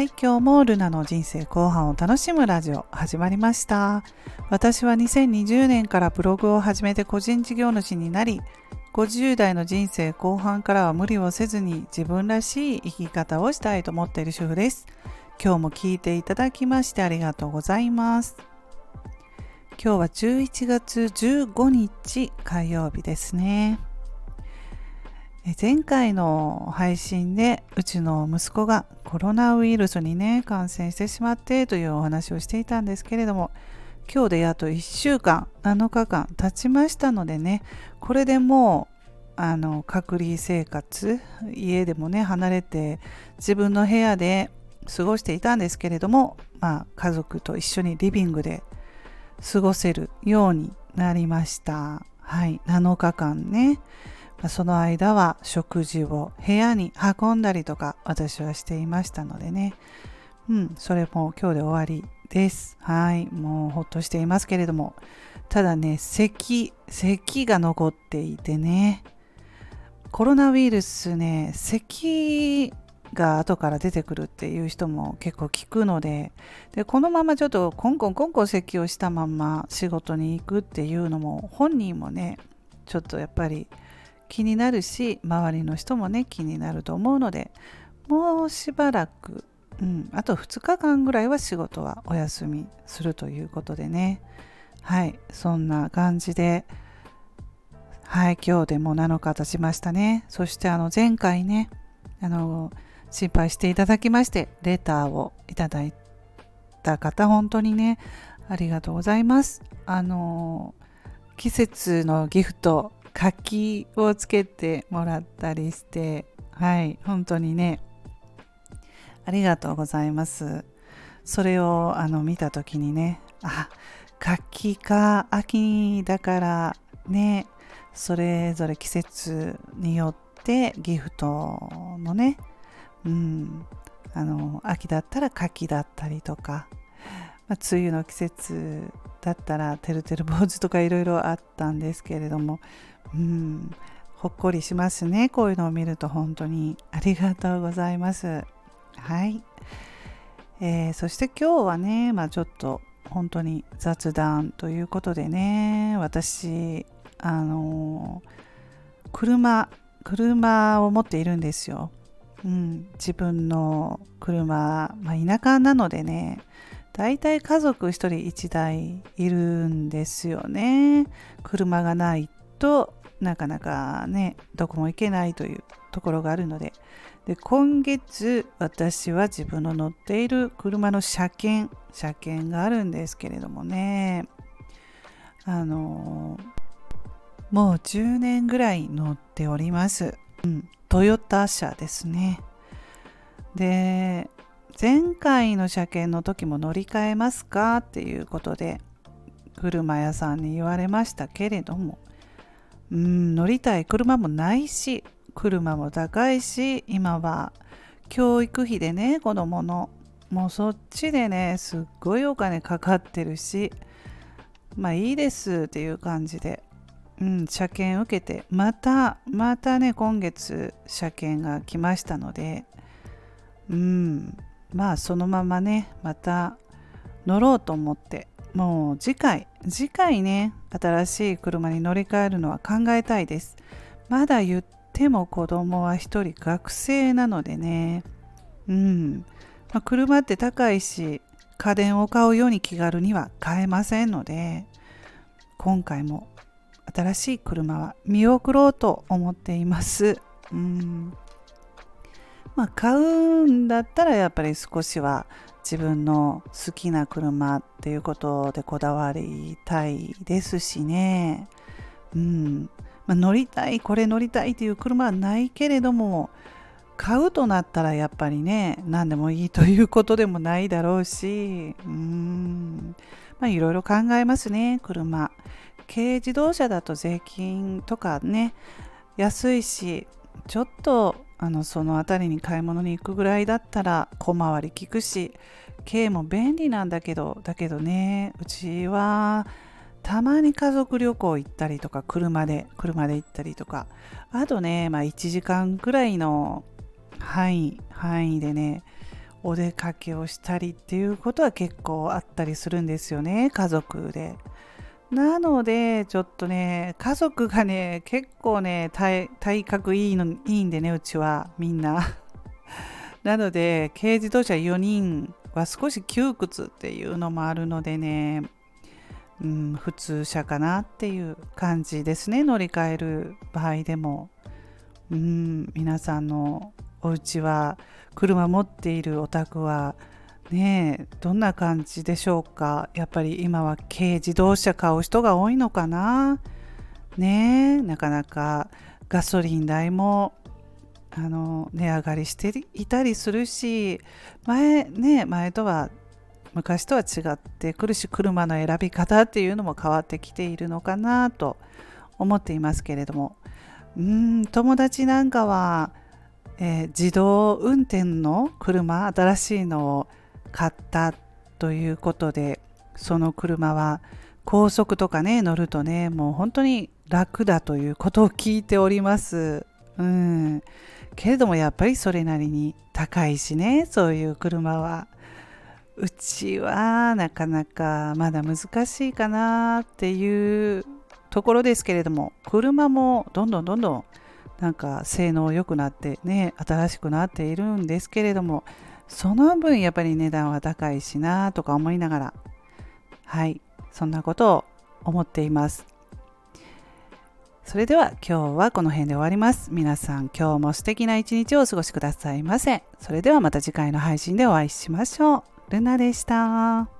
はい、今日もルナの人生後半を楽しむラジオ始まりました。私は2020年からブログを始めて個人事業主になり、50代の人生後半からは無理をせずに自分らしい生き方をしたいと思っている主婦です。今日も聞いていただきましてありがとうございます。今日は11月15日火曜日ですね。前回の配信でうちの息子がコロナウイルスにね感染してしまってというお話をしていたんですけれども今日でやっと1週間7日間経ちましたのでねこれでもうあの隔離生活家でもね離れて自分の部屋で過ごしていたんですけれども、まあ、家族と一緒にリビングで過ごせるようになりました。はい7日間ね。その間は食事を部屋に運んだりとか私はしていましたのでね。うん、それも今日で終わりです。はい、もうほっとしていますけれども。ただね、咳、咳が残っていてね。コロナウイルスね、咳が後から出てくるっていう人も結構聞くのででこのままちょっとコンコンコンコン咳をしたまま仕事に行くっていうのも本人もねちょっとやっぱり気になるし周りの人もね気になると思うのでもうしばらく、うん、あと2日間ぐらいは仕事はお休みするということでね。はいそんな感じではい今日でも7日経ちましたね。そしてあの前回ねあの心配していただきましてレターをいただいた方本当にねありがとうございます。あの季節のギフト柿をつけてもらったりしてはい本当にねありがとうございます。それをあの見た時にねあ柿か秋だからねそれぞれ季節によってギフトのねうんあの秋だったら柿だったりとか、まあ、梅雨の季節だったらてるてる坊主とかいろいろあったんですけれどもうん、ほっこりしますね。こういうのを見ると本当にありがとうございます。はい。えー、そして今日はね、まあ、ちょっと本当に雑談ということでね、私、あのー、車、車を持っているんですよ。うん、自分の車、まあ、田舎なのでね、大体家族1人1台いるんですよね。車がないとなかなかねどこも行けないというところがあるので。で今月私は自分の乗っている車の車検車検があるんですけれどもね。あのもう10年ぐらい乗っております、うん、トヨタ車ですね。で前回の車検の時も乗り換えますか？っていうことで車屋さんに言われましたけれども。うん乗りたい車もないし車も高いし今は教育費でね子供の。もうそっちでねすっごいお金かかってるしまあいいですっていう感じで、うん、車検受けてまたまたね今月車検が来ましたのでうん。まあそのままねまた乗ろうと思ってもう次回次回ね新しい車に乗り換えるのは考えたいです。まだ言っても子供は一人学生なのでね。うん、まあ、車って高いし家電を買うように気軽には買えませんので今回も新しい車は見送ろうと思っています。うん。まあ買うんだったらやっぱり少しは自分の好きな車っていうことでこだわりたいですしね、うん。まあ、乗りたいこれ乗りたいっていう車はないけれども買うとなったらやっぱりね何でもいいということでもないだろうしうん。まあいろいろ考えますね車。軽自動車だと税金とかね安いしちょっとあのその辺りに買い物に行くぐらいだったら小回り利くし軽も便利なんだけどだけどねうちはたまに家族旅行行ったりとか車で車で行ったりとかあとね、まあ、1時間くらいの範囲範囲でねお出かけをしたりっていうことは結構あったりするんですよね家族で。なのでちょっとね家族がね結構ね体格いいのいいんでねうちはみんな。なので軽自動車4人は少し窮屈っていうのもあるのでね、うん、普通車かなっていう感じですね乗り換える場合でも。うん、皆さんのお家は車持っているお宅はねえどんな感じでしょうか？やっぱり今は軽自動車買う人が多いのかな？ねえなかなかガソリン代もあの値上がりしていたりするし前ね前とは昔とは違ってくるし車の選び方っていうのも変わってきているのかなと思っていますけれども。うん友達なんかはえー、自動運転の車新しいのを買ったということでその車は高速とかね乗るとねもう本当に楽だということを聞いております。うん。けれどもやっぱりそれなりに高いしねそういう車は。うちはなかなかまだ難しいかなっていうところですけれども車もどんどんどんどんなんか性能良くなってね新しくなっているんですけれどもその分やっぱり値段は高いしなとか思いながらはいそんなことを思っています。それでは今日はこの辺で終わります。皆さん今日も素敵な一日をお過ごしくださいませ。それではまた次回の配信でお会いしましょう。ルナでした。